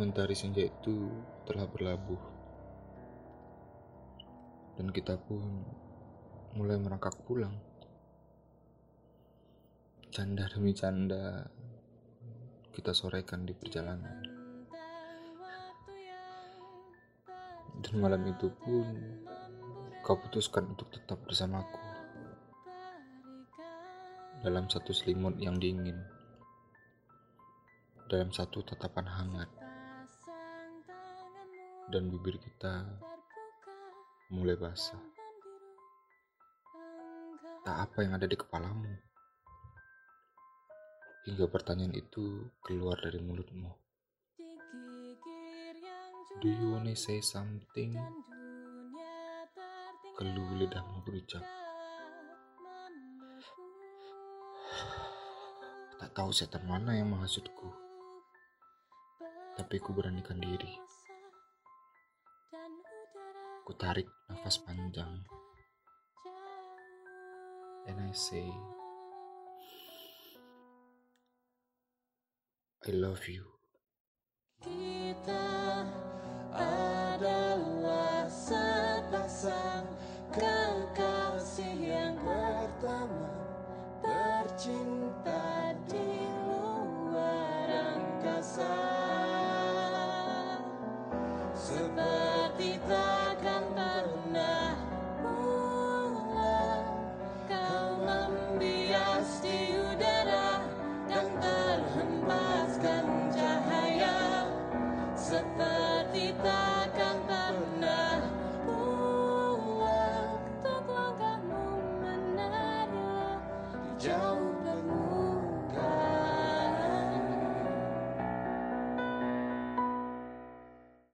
Mentari senja itu telah berlabuh dan kita pun mulai merangkak pulang. Canda demi canda kita sorekan di perjalanan. Dan malam itu pun kau putuskan untuk tetap bersamaku dalam satu selimut yang dingin, dalam satu tatapan hangat dan bibir kita mulai basah. Tak apa yang ada di kepalamu. Hingga pertanyaan itu keluar dari mulutmu. Do you wanna say something? Keluh lidahmu berucap. Tak tahu setan mana yang menghasutku. Tapi ku beranikan diri. Ku tarik nafas panjang. And I say, I love you. Kita adalah sepasang kekasih yang pertama bercinta di luar angkasa. Seperti hati takkan pernah buat untuk langkahmu menara jauh